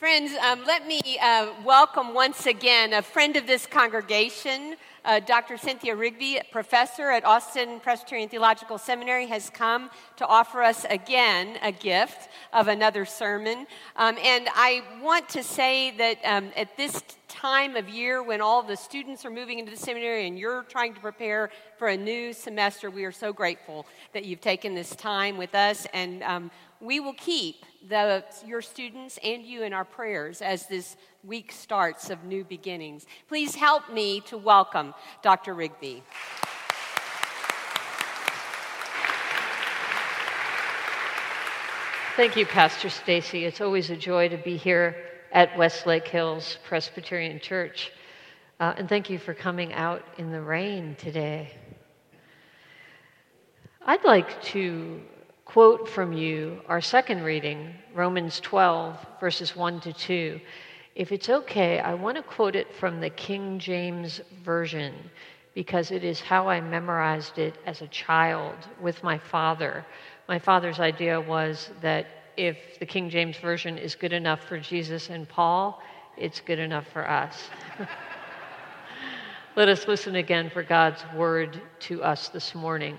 Friends, um, let me uh, welcome once again a friend of this congregation, uh, Dr. Cynthia Rigby, professor at Austin Presbyterian Theological Seminary, has come to offer us again a gift of another sermon. Um, and I want to say that um, at this time of year when all the students are moving into the seminary and you're trying to prepare for a new semester, we are so grateful that you've taken this time with us. And um, we will keep the, your students and you in our prayers as this week starts of new beginnings. Please help me to welcome Dr. Rigby. Thank you, Pastor Stacy. It's always a joy to be here at Westlake Hills Presbyterian Church. Uh, and thank you for coming out in the rain today. I'd like to quote from you our second reading, Romans 12, verses 1 to 2. If it's okay, I want to quote it from the King James Version because it is how I memorized it as a child with my father. My father's idea was that if the King James Version is good enough for Jesus and Paul, it's good enough for us. Let us listen again for God's word to us this morning.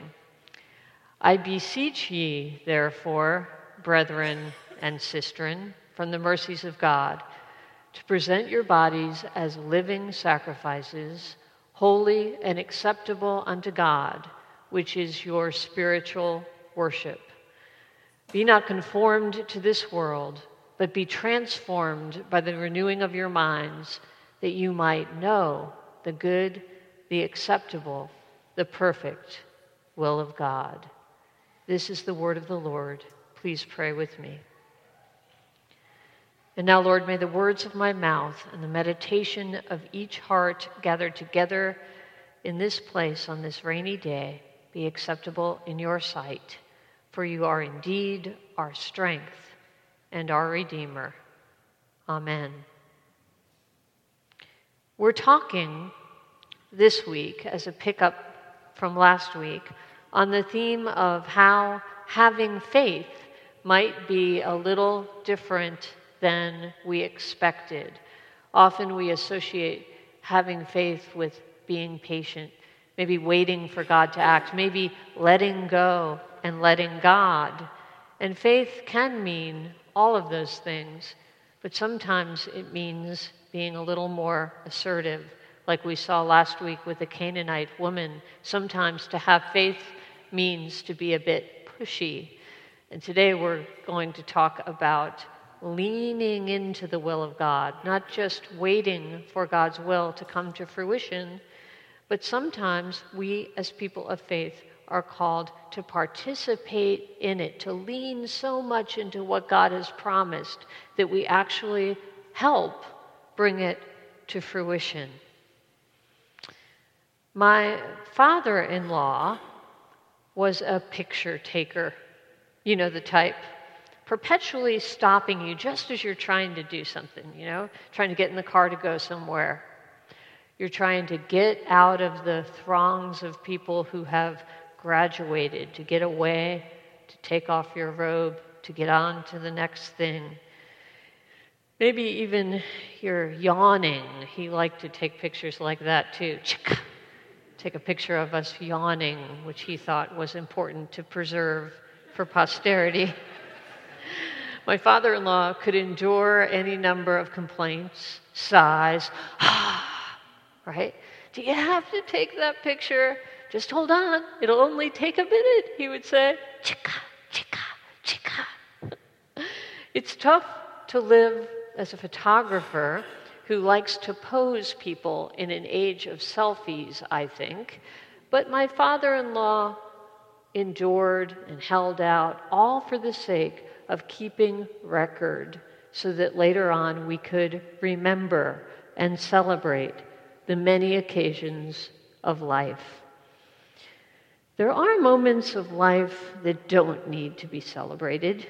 I beseech ye, therefore, brethren and sistren, from the mercies of God, to present your bodies as living sacrifices, holy and acceptable unto God, which is your spiritual worship. Be not conformed to this world, but be transformed by the renewing of your minds, that you might know the good, the acceptable, the perfect will of God. This is the word of the Lord. Please pray with me. And now, Lord, may the words of my mouth and the meditation of each heart gathered together in this place on this rainy day be acceptable in your sight, for you are indeed our strength and our Redeemer. Amen. We're talking this week, as a pickup from last week, on the theme of how having faith might be a little different than we expected. Often we associate having faith with being patient, maybe waiting for God to act, maybe letting go and letting God. And faith can mean all of those things, but sometimes it means being a little more assertive, like we saw last week with the Canaanite woman. Sometimes to have faith means to be a bit pushy. And today we're going to talk about leaning into the will of God, not just waiting for God's will to come to fruition, but sometimes we, as people of faith, are called to participate in it, to lean so much into what God has promised that we actually help bring it to fruition. My father in law was a picture taker. You know the type. Perpetually stopping you just as you're trying to do something, you know, trying to get in the car to go somewhere. You're trying to get out of the throngs of people who have graduated, to get away, to take off your robe, to get on to the next thing. Maybe even you're yawning. He liked to take pictures like that too take a picture of us yawning, which he thought was important to preserve for posterity. My father in law could endure any number of complaints, sighs, right? Do you have to take that picture? Just hold on, it'll only take a minute, he would say. Chica, chica, chica. It's tough to live as a photographer who likes to pose people in an age of selfies, I think. But my father in law endured and held out, all for the sake of keeping record, so that later on we could remember and celebrate the many occasions of life. There are moments of life that don't need to be celebrated.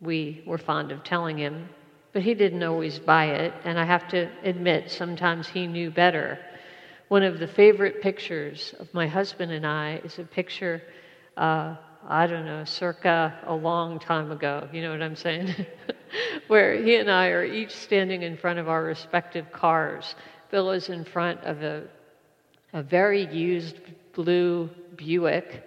We were fond of telling him but he didn't always buy it, and I have to admit, sometimes he knew better. One of the favorite pictures of my husband and I is a picture uh, I don't know, circa a long time ago, you know what I'm saying? Where he and I are each standing in front of our respective cars. Bill is in front of a, a very used blue Buick,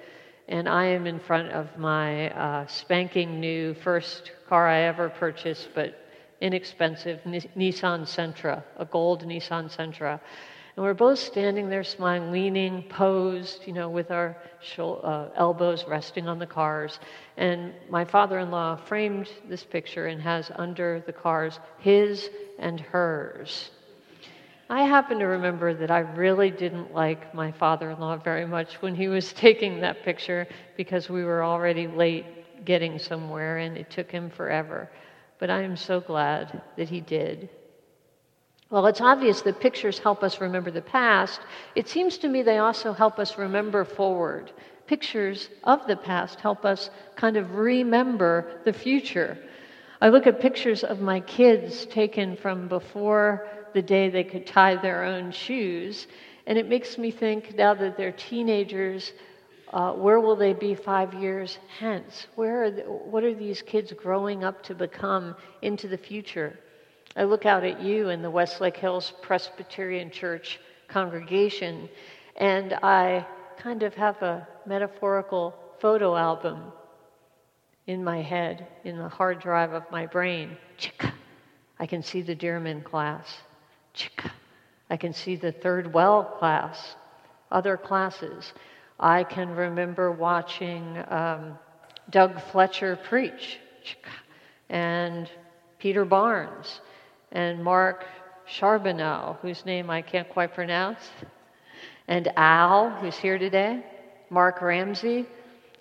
and I am in front of my uh, spanking new first car I ever purchased, but inexpensive Nissan Sentra, a gold Nissan Sentra. And we're both standing there smiling, leaning, posed, you know, with our uh, elbows resting on the cars. And my father in law framed this picture and has under the cars his and hers. I happen to remember that I really didn't like my father in law very much when he was taking that picture because we were already late getting somewhere and it took him forever. But I am so glad that he did. Well, it's obvious that pictures help us remember the past. It seems to me they also help us remember forward. Pictures of the past help us kind of remember the future. I look at pictures of my kids taken from before the day they could tie their own shoes, and it makes me think now that they're teenagers, uh, where will they be five years hence? Where are the, what are these kids growing up to become into the future? I look out at you in the Westlake Hills Presbyterian Church congregation, and I kind of have a metaphorical photo album in my head, in the hard drive of my brain. I can see the Dearman class. I can see the third well class, other classes. I can remember watching um, Doug Fletcher preach, and Peter Barnes and Mark Charbonneau, whose name I can't quite pronounce, and Al, who's here today, Mark Ramsey.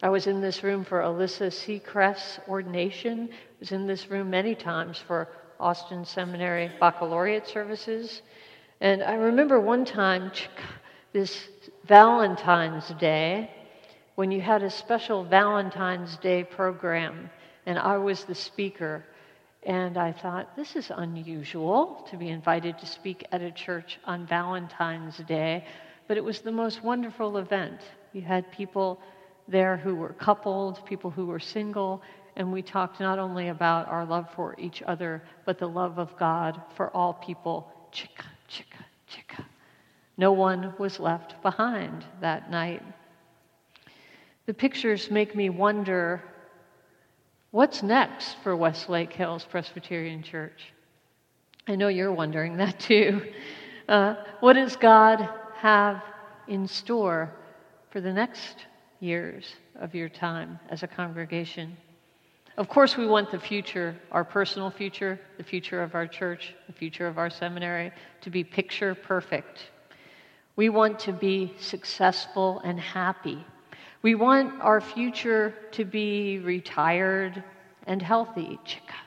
I was in this room for Alyssa Seacrest's ordination. I was in this room many times for Austin Seminary baccalaureate services. And I remember one time, this Valentine's Day, when you had a special Valentine's Day program, and I was the speaker. And I thought, this is unusual to be invited to speak at a church on Valentine's Day, but it was the most wonderful event. You had people there who were coupled, people who were single, and we talked not only about our love for each other, but the love of God for all people. Chicka, chicka, chicka. No one was left behind that night. The pictures make me wonder What's next for Westlake Hills Presbyterian Church? I know you're wondering that too. Uh, what does God have in store for the next years of your time as a congregation? Of course, we want the future, our personal future, the future of our church, the future of our seminary, to be picture perfect. We want to be successful and happy we want our future to be retired and healthy. Chicka.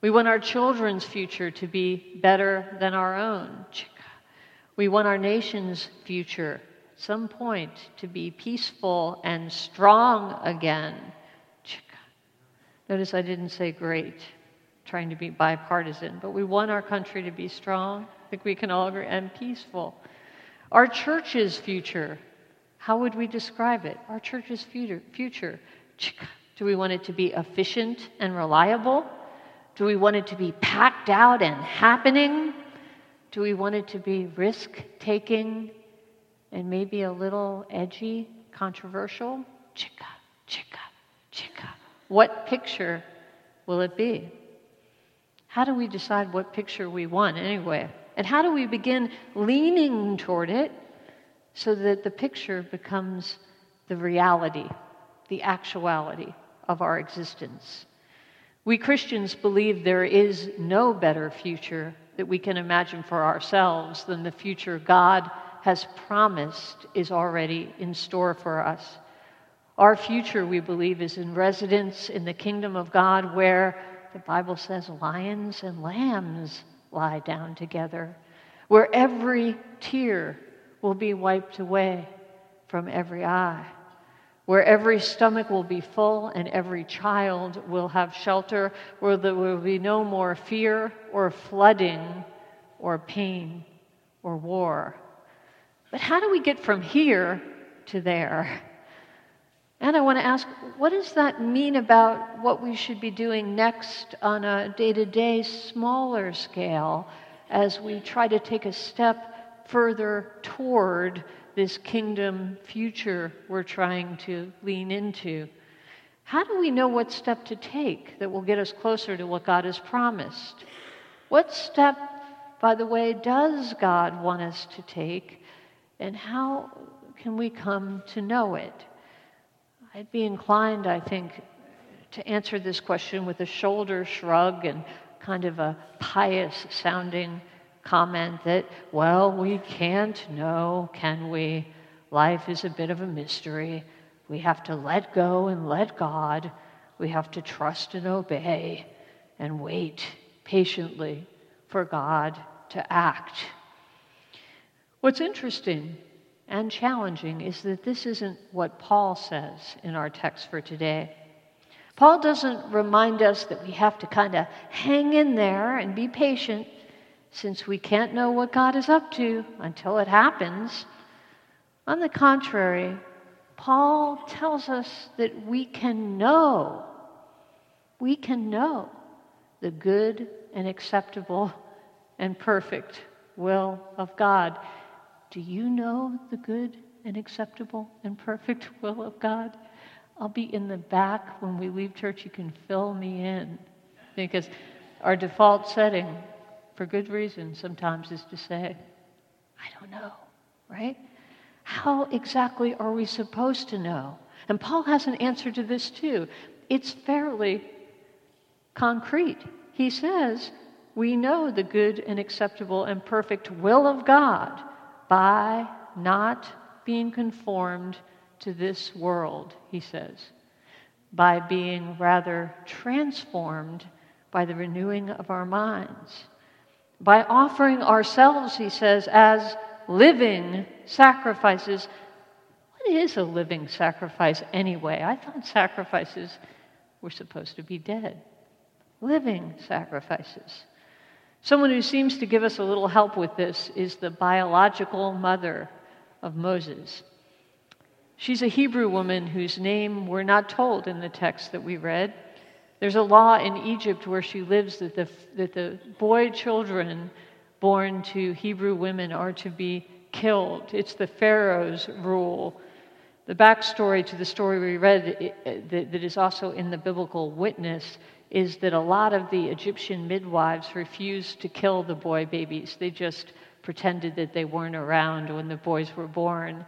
We want our children's future to be better than our own. Chicka. We want our nation's future, at some point, to be peaceful and strong again. Chicka. Notice I didn't say great, trying to be bipartisan, but we want our country to be strong. I think we can all agree, and peaceful. Our church's future how would we describe it? Our church's future. Do we want it to be efficient and reliable? Do we want it to be packed out and happening? Do we want it to be risk taking and maybe a little edgy, controversial? Chicka, chicka, chicka. What picture will it be? How do we decide what picture we want anyway? And how do we begin leaning toward it so that the picture becomes the reality, the actuality of our existence. We Christians believe there is no better future that we can imagine for ourselves than the future God has promised is already in store for us. Our future, we believe, is in residence in the kingdom of God where the Bible says lions and lambs lie down together, where every tear will be wiped away from every eye, where every stomach will be full and every child will have shelter, where there will be no more fear or flooding or pain or war. But how do we get from here to there? And I want to ask, what does that mean about what we should be doing next on a day to day, smaller scale as we try to take a step further toward this kingdom future we're trying to lean into? How do we know what step to take that will get us closer to what God has promised? What step, by the way, does God want us to take? And how can we come to know it? I'd be inclined, I think, to answer this question with a shoulder shrug and kind of a pious sounding comment that, well, we can't know, can we? Life is a bit of a mystery. We have to let go and let God. We have to trust and obey and wait patiently for God to act. What's interesting and challenging is that this isn't what Paul says in our text for today. Paul doesn't remind us that we have to kind of hang in there and be patient since we can't know what God is up to until it happens. On the contrary, Paul tells us that we can know, we can know the good and acceptable and perfect will of God. Do you know the good and acceptable and perfect will of God? I'll be in the back when we leave church. You can fill me in. Because our default setting, for good reason, sometimes is to say, I don't know, right? How exactly are we supposed to know? And Paul has an answer to this too. It's fairly concrete. He says, We know the good and acceptable and perfect will of God by not being conformed to this world, he says, by being rather transformed by the renewing of our minds, by offering ourselves, he says, as living sacrifices. What is a living sacrifice anyway? I thought sacrifices were supposed to be dead living sacrifices. Someone who seems to give us a little help with this is the biological mother of Moses. She's a Hebrew woman whose name we're not told in the text that we read. There's a law in Egypt where she lives that the, that the boy children born to Hebrew women are to be killed. It's the Pharaoh's rule. The backstory to the story we read that is also in the biblical witness is that a lot of the Egyptian midwives refused to kill the boy babies. They just pretended that they weren't around when the boys were born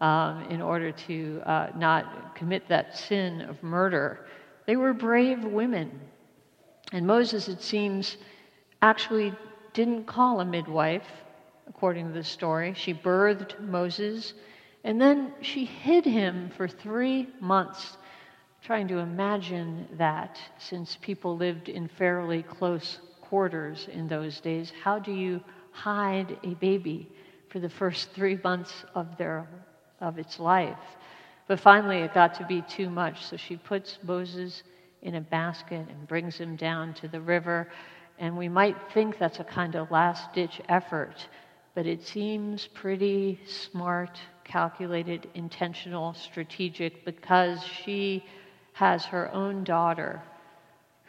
um, in order to uh, not commit that sin of murder. They were brave women. And Moses, it seems, actually didn't call a midwife, according to the story. She birthed Moses, and then she hid him for three months trying to imagine that since people lived in fairly close quarters in those days. How do you hide a baby for the first three months of, their, of its life? But finally, it got to be too much, so she puts Moses in a basket and brings him down to the river. And we might think that's a kind of last ditch effort, but it seems pretty smart, calculated, intentional, strategic, because she has her own daughter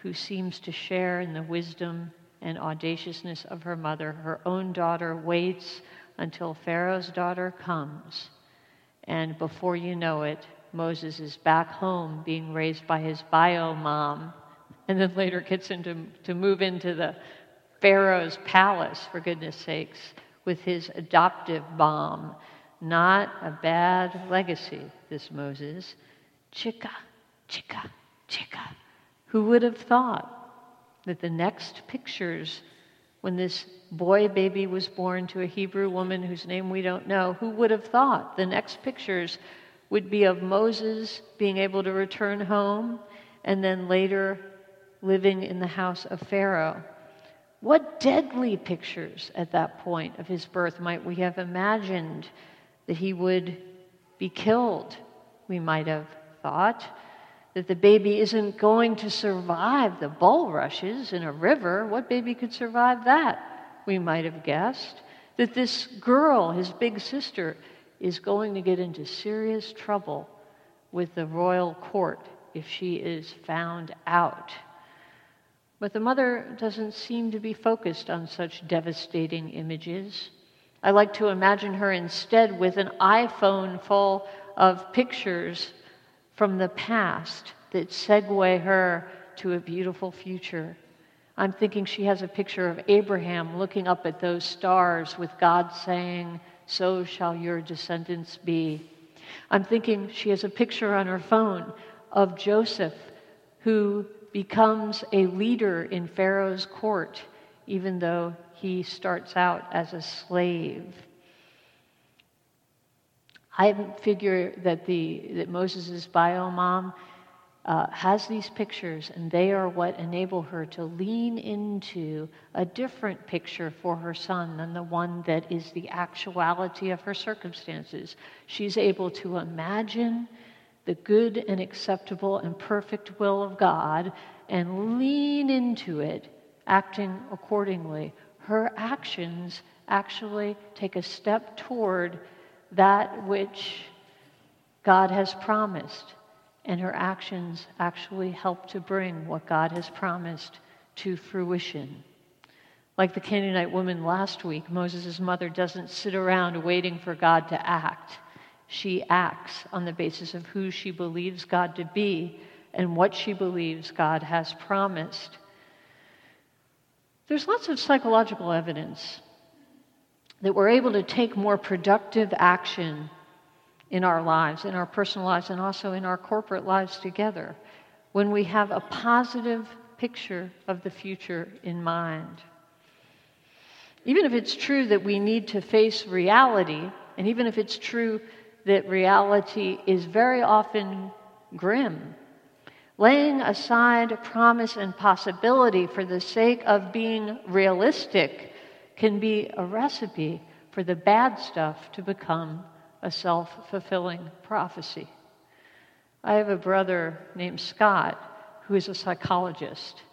who seems to share in the wisdom and audaciousness of her mother. Her own daughter waits until Pharaoh's daughter comes. And before you know it, Moses is back home being raised by his bio mom, and then later gets into, to move into the Pharaoh's palace, for goodness sakes, with his adoptive mom. Not a bad legacy, this Moses. Chica Chica, chica. Who would have thought that the next pictures, when this boy baby was born to a Hebrew woman whose name we don't know, who would have thought the next pictures would be of Moses being able to return home and then later living in the house of Pharaoh? What deadly pictures at that point of his birth might we have imagined that he would be killed? We might have thought that the baby isn't going to survive the bulrushes in a river. What baby could survive that? We might have guessed. That this girl, his big sister, is going to get into serious trouble with the royal court if she is found out. But the mother doesn't seem to be focused on such devastating images. I like to imagine her instead with an iPhone full of pictures from the past that segue her to a beautiful future. I'm thinking she has a picture of Abraham looking up at those stars with God saying, So shall your descendants be. I'm thinking she has a picture on her phone of Joseph who becomes a leader in Pharaoh's court, even though he starts out as a slave. I figure that, the, that Moses' bio mom uh, has these pictures, and they are what enable her to lean into a different picture for her son than the one that is the actuality of her circumstances. She's able to imagine the good and acceptable and perfect will of God and lean into it, acting accordingly. Her actions actually take a step toward that which God has promised, and her actions actually help to bring what God has promised to fruition. Like the Canaanite woman last week, Moses' mother doesn't sit around waiting for God to act. She acts on the basis of who she believes God to be and what she believes God has promised. There's lots of psychological evidence that we're able to take more productive action in our lives, in our personal lives, and also in our corporate lives together when we have a positive picture of the future in mind. Even if it's true that we need to face reality, and even if it's true that reality is very often grim, laying aside promise and possibility for the sake of being realistic can be a recipe for the bad stuff to become a self fulfilling prophecy. I have a brother named Scott who is a psychologist.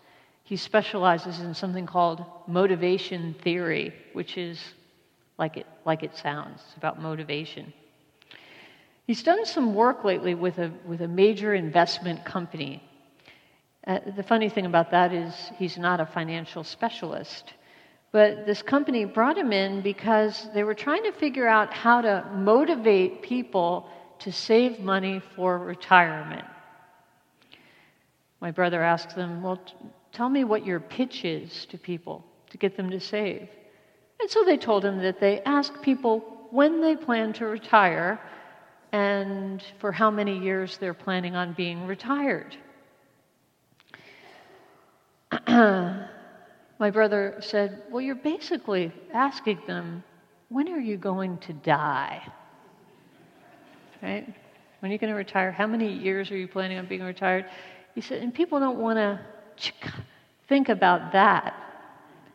He specializes in something called motivation theory, which is like it, like it sounds. It's about motivation. He's done some work lately with a, with a major investment company. Uh, the funny thing about that is he's not a financial specialist. But this company brought him in because they were trying to figure out how to motivate people to save money for retirement. My brother asked them, Well, t- tell me what your pitch is to people to get them to save. And so they told him that they ask people when they plan to retire and for how many years they're planning on being retired. my brother said, Well, you're basically asking them, when are you going to die? Right? When are you going to retire? How many years are you planning on being retired? He said, and people don't want to think about that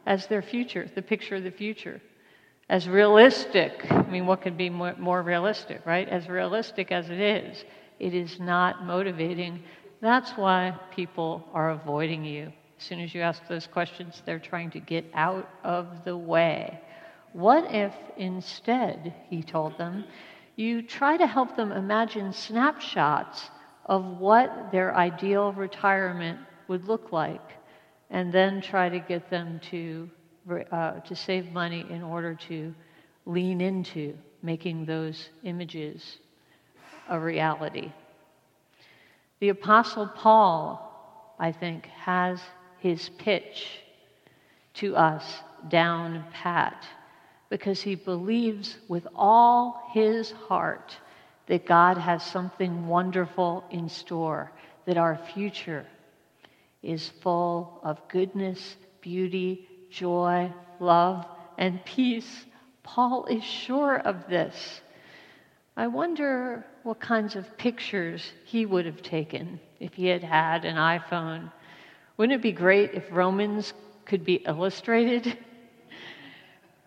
as their future, the picture of the future, as realistic. I mean, what could be more, more realistic, right? As realistic as it is, it is not motivating. That's why people are avoiding you. As soon as you ask those questions, they're trying to get out of the way. What if instead, he told them, you try to help them imagine snapshots of what their ideal retirement would look like, and then try to get them to, uh, to save money in order to lean into making those images a reality. The Apostle Paul, I think, has his pitch to us down pat because he believes with all his heart that God has something wonderful in store, that our future is full of goodness, beauty, joy, love, and peace. Paul is sure of this. I wonder what kinds of pictures he would have taken if he had had an iPhone wouldn't it be great if Romans could be illustrated?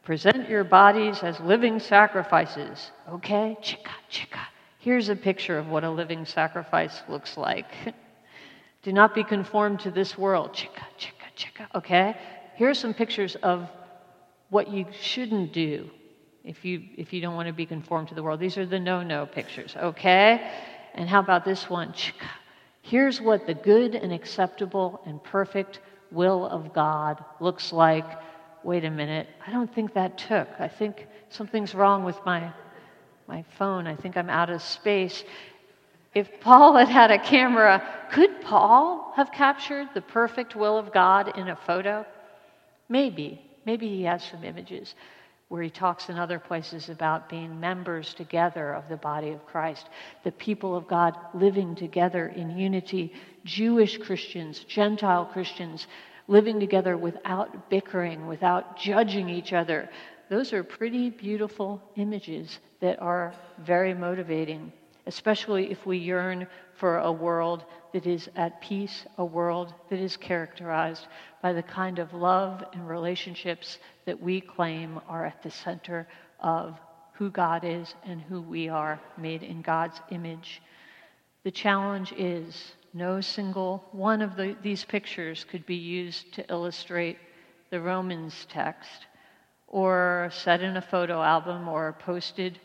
Present your bodies as living sacrifices. Okay? Chica, chica. Here's a picture of what a living sacrifice looks like. Do not be conformed to this world. Chica, chica, chica. Okay? Here are some pictures of what you shouldn't do if you, if you don't want to be conformed to the world. These are the no no pictures. Okay? And how about this one? Here's what the good and acceptable and perfect will of God looks like. Wait a minute, I don't think that took. I think something's wrong with my, my phone. I think I'm out of space. If Paul had had a camera, could Paul have captured the perfect will of God in a photo? Maybe. Maybe he has some images where he talks in other places about being members together of the body of Christ, the people of God living together in unity, Jewish Christians, Gentile Christians living together without bickering, without judging each other. Those are pretty beautiful images that are very motivating especially if we yearn for a world that is at peace, a world that is characterized by the kind of love and relationships that we claim are at the center of who God is and who we are, made in God's image. The challenge is no single one of the, these pictures could be used to illustrate the Romans text or set in a photo album or posted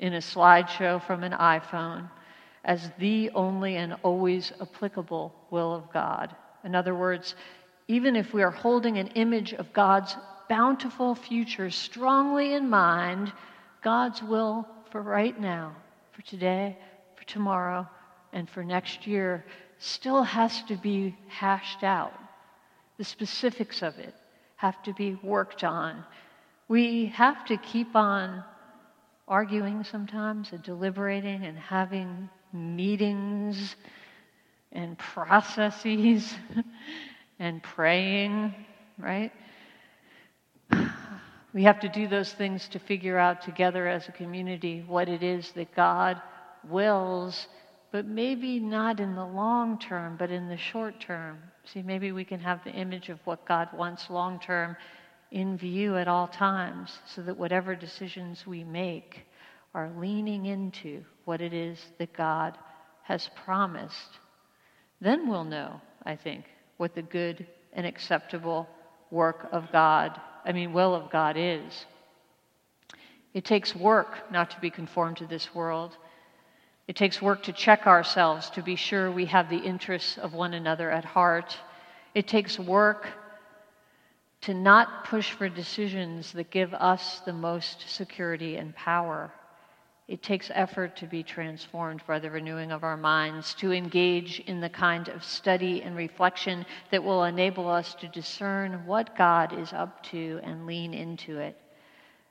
in a slideshow from an iPhone as the only and always applicable will of God. In other words, even if we are holding an image of God's bountiful future strongly in mind, God's will for right now, for today, for tomorrow, and for next year still has to be hashed out. The specifics of it have to be worked on. We have to keep on arguing sometimes and deliberating and having meetings and processes and praying, right? We have to do those things to figure out together as a community what it is that God wills, but maybe not in the long term, but in the short term. See, maybe we can have the image of what God wants long term in view at all times so that whatever decisions we make are leaning into what it is that God has promised. Then we'll know, I think, what the good and acceptable work of God, I mean, will of God is. It takes work not to be conformed to this world. It takes work to check ourselves to be sure we have the interests of one another at heart. It takes work to not push for decisions that give us the most security and power. It takes effort to be transformed by the renewing of our minds, to engage in the kind of study and reflection that will enable us to discern what God is up to and lean into it.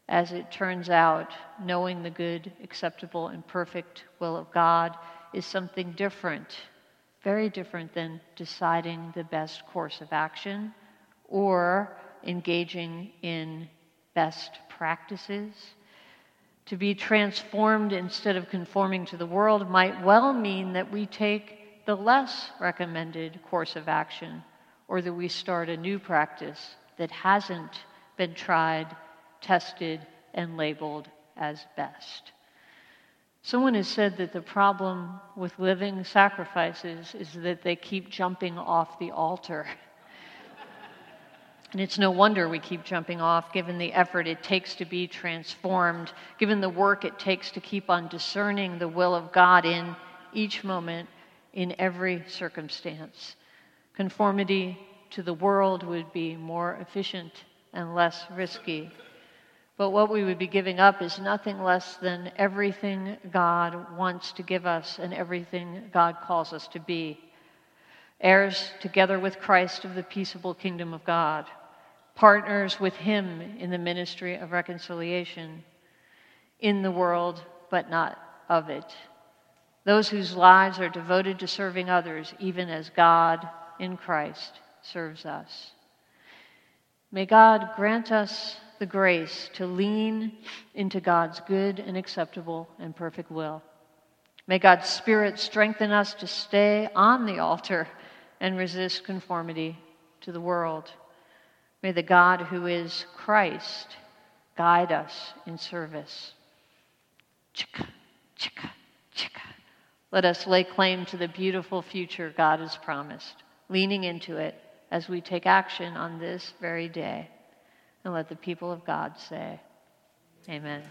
As it turns out, knowing the good, acceptable, and perfect will of God is something different, very different than deciding the best course of action or engaging in best practices. To be transformed instead of conforming to the world might well mean that we take the less recommended course of action or that we start a new practice that hasn't been tried, tested, and labeled as best. Someone has said that the problem with living sacrifices is that they keep jumping off the altar. And it's no wonder we keep jumping off, given the effort it takes to be transformed, given the work it takes to keep on discerning the will of God in each moment, in every circumstance. Conformity to the world would be more efficient and less risky. But what we would be giving up is nothing less than everything God wants to give us and everything God calls us to be. Heirs together with Christ of the peaceable kingdom of God partners with Him in the ministry of reconciliation in the world, but not of it. Those whose lives are devoted to serving others, even as God in Christ serves us. May God grant us the grace to lean into God's good and acceptable and perfect will. May God's Spirit strengthen us to stay on the altar and resist conformity to the world. May the God who is Christ guide us in service. Chicka, chicka, chicka. Let us lay claim to the beautiful future God has promised, leaning into it as we take action on this very day. And let the people of God say, Amen.